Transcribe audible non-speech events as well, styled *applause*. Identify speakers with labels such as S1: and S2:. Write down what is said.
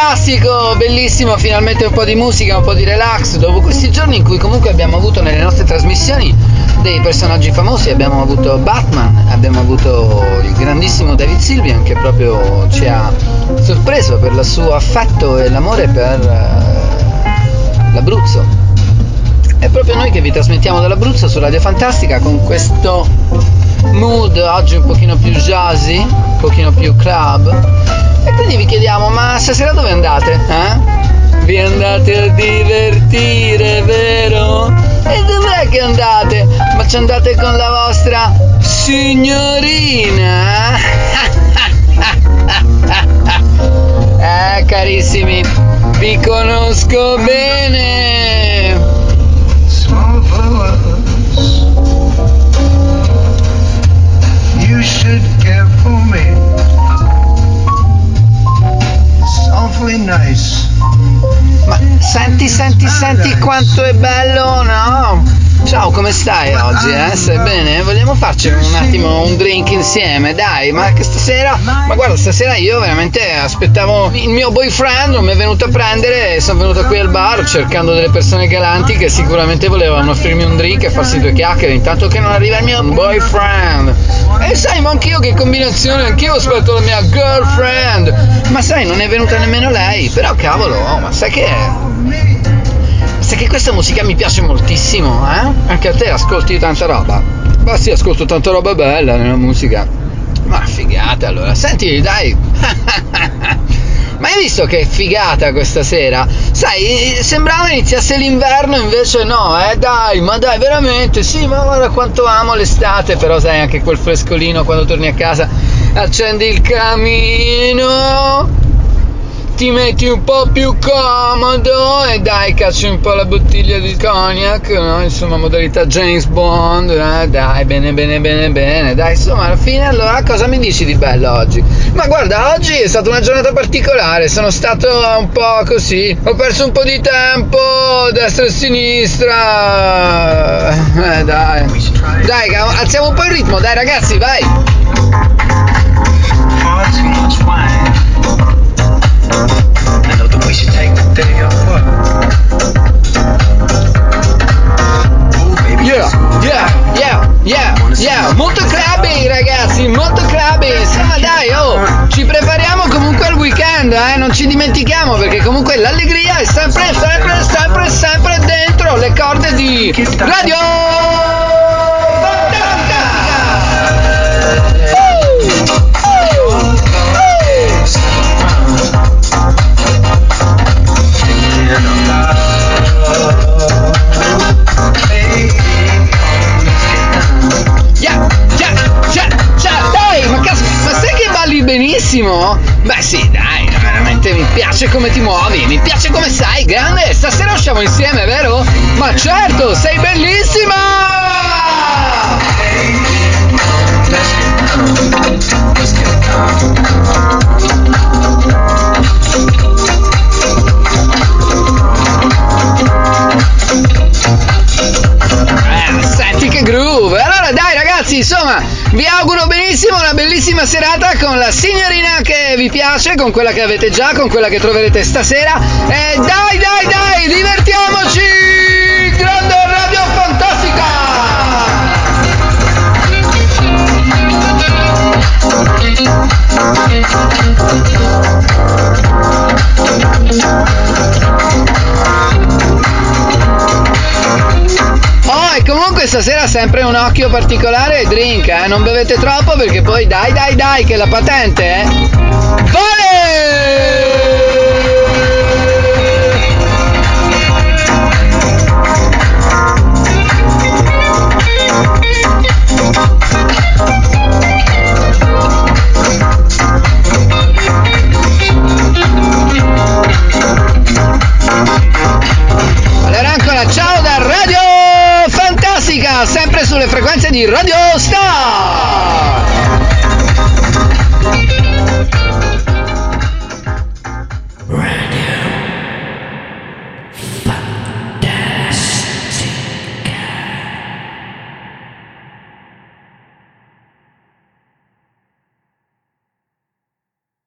S1: fantastico, bellissimo, finalmente un po' di musica, un po' di relax, dopo questi giorni in cui comunque abbiamo avuto nelle nostre trasmissioni dei personaggi famosi, abbiamo avuto Batman, abbiamo avuto il grandissimo David Sylvian che proprio ci ha sorpreso per il suo affetto e l'amore per uh, l'Abruzzo. È proprio noi che vi trasmettiamo dall'Abruzzo su Radio Fantastica con questo mood oggi un pochino più jazzy, un pochino più club e quindi vi chiediamo, ma stasera dove andate? Eh? Vi andate a divertire, vero? E dov'è che andate? Ma ci andate con la vostra signorina? *laughs* eh, carissimi, vi conosco bene. Quanto è bello, no? Ciao, come stai oggi? Eh? Stai bene? Vogliamo farci un attimo un drink insieme, dai, ma che stasera, ma guarda, stasera io veramente aspettavo il mio boyfriend, non mi è venuto a prendere e sono venuto qui al bar cercando delle persone galanti che sicuramente volevano offrirmi un drink e farsi due chiacchiere, intanto che non arriva il mio boyfriend. E sai, ma anch'io che combinazione, anch'io aspetto la mia girlfriend. Ma sai, non è venuta nemmeno lei, però cavolo, oh, ma sai che che questa musica mi piace moltissimo, eh? Anche a te ascolti tanta roba. Ma sì, ascolto tanta roba bella nella musica. Ma figata allora. Senti, dai. *laughs* Ma hai visto che figata questa sera? Sai, sembrava iniziasse l'inverno, invece no, eh dai, ma dai, veramente, sì, ma guarda quanto amo l'estate, però sai anche quel frescolino quando torni a casa, accendi il camino ti metti un po' più comodo e dai cacci un po' la bottiglia di cognac, no? insomma modalità James Bond, eh? dai bene bene bene bene, dai insomma alla fine allora cosa mi dici di bello oggi? Ma guarda oggi è stata una giornata particolare, sono stato un po' così, ho perso un po' di tempo destra e sinistra, eh dai, dai alziamo un po' il ritmo, dai ragazzi vai! Yeah, yeah, yeah, yeah, yeah, molto clubby ragazzi, molto clubby, insomma dai, oh, ci prepariamo comunque al weekend, eh, non ci dimentichiamo perché comunque l'allegria è sempre, sempre, sempre, sempre dentro le corde di Radio benissimo? Beh sì, dai, veramente mi piace come ti muovi, mi piace come sei, grande, stasera usciamo insieme, vero? Ma certo, sei bellissima! Vi auguro benissimo una bellissima serata con la signorina che vi piace, con quella che avete già, con quella che troverete stasera. E dai, dai, dai, divertiamoci! Sempre un occhio particolare ai drink, eh? Non bevete troppo perché poi dai dai dai che la patente, eh? Vale! Di Radio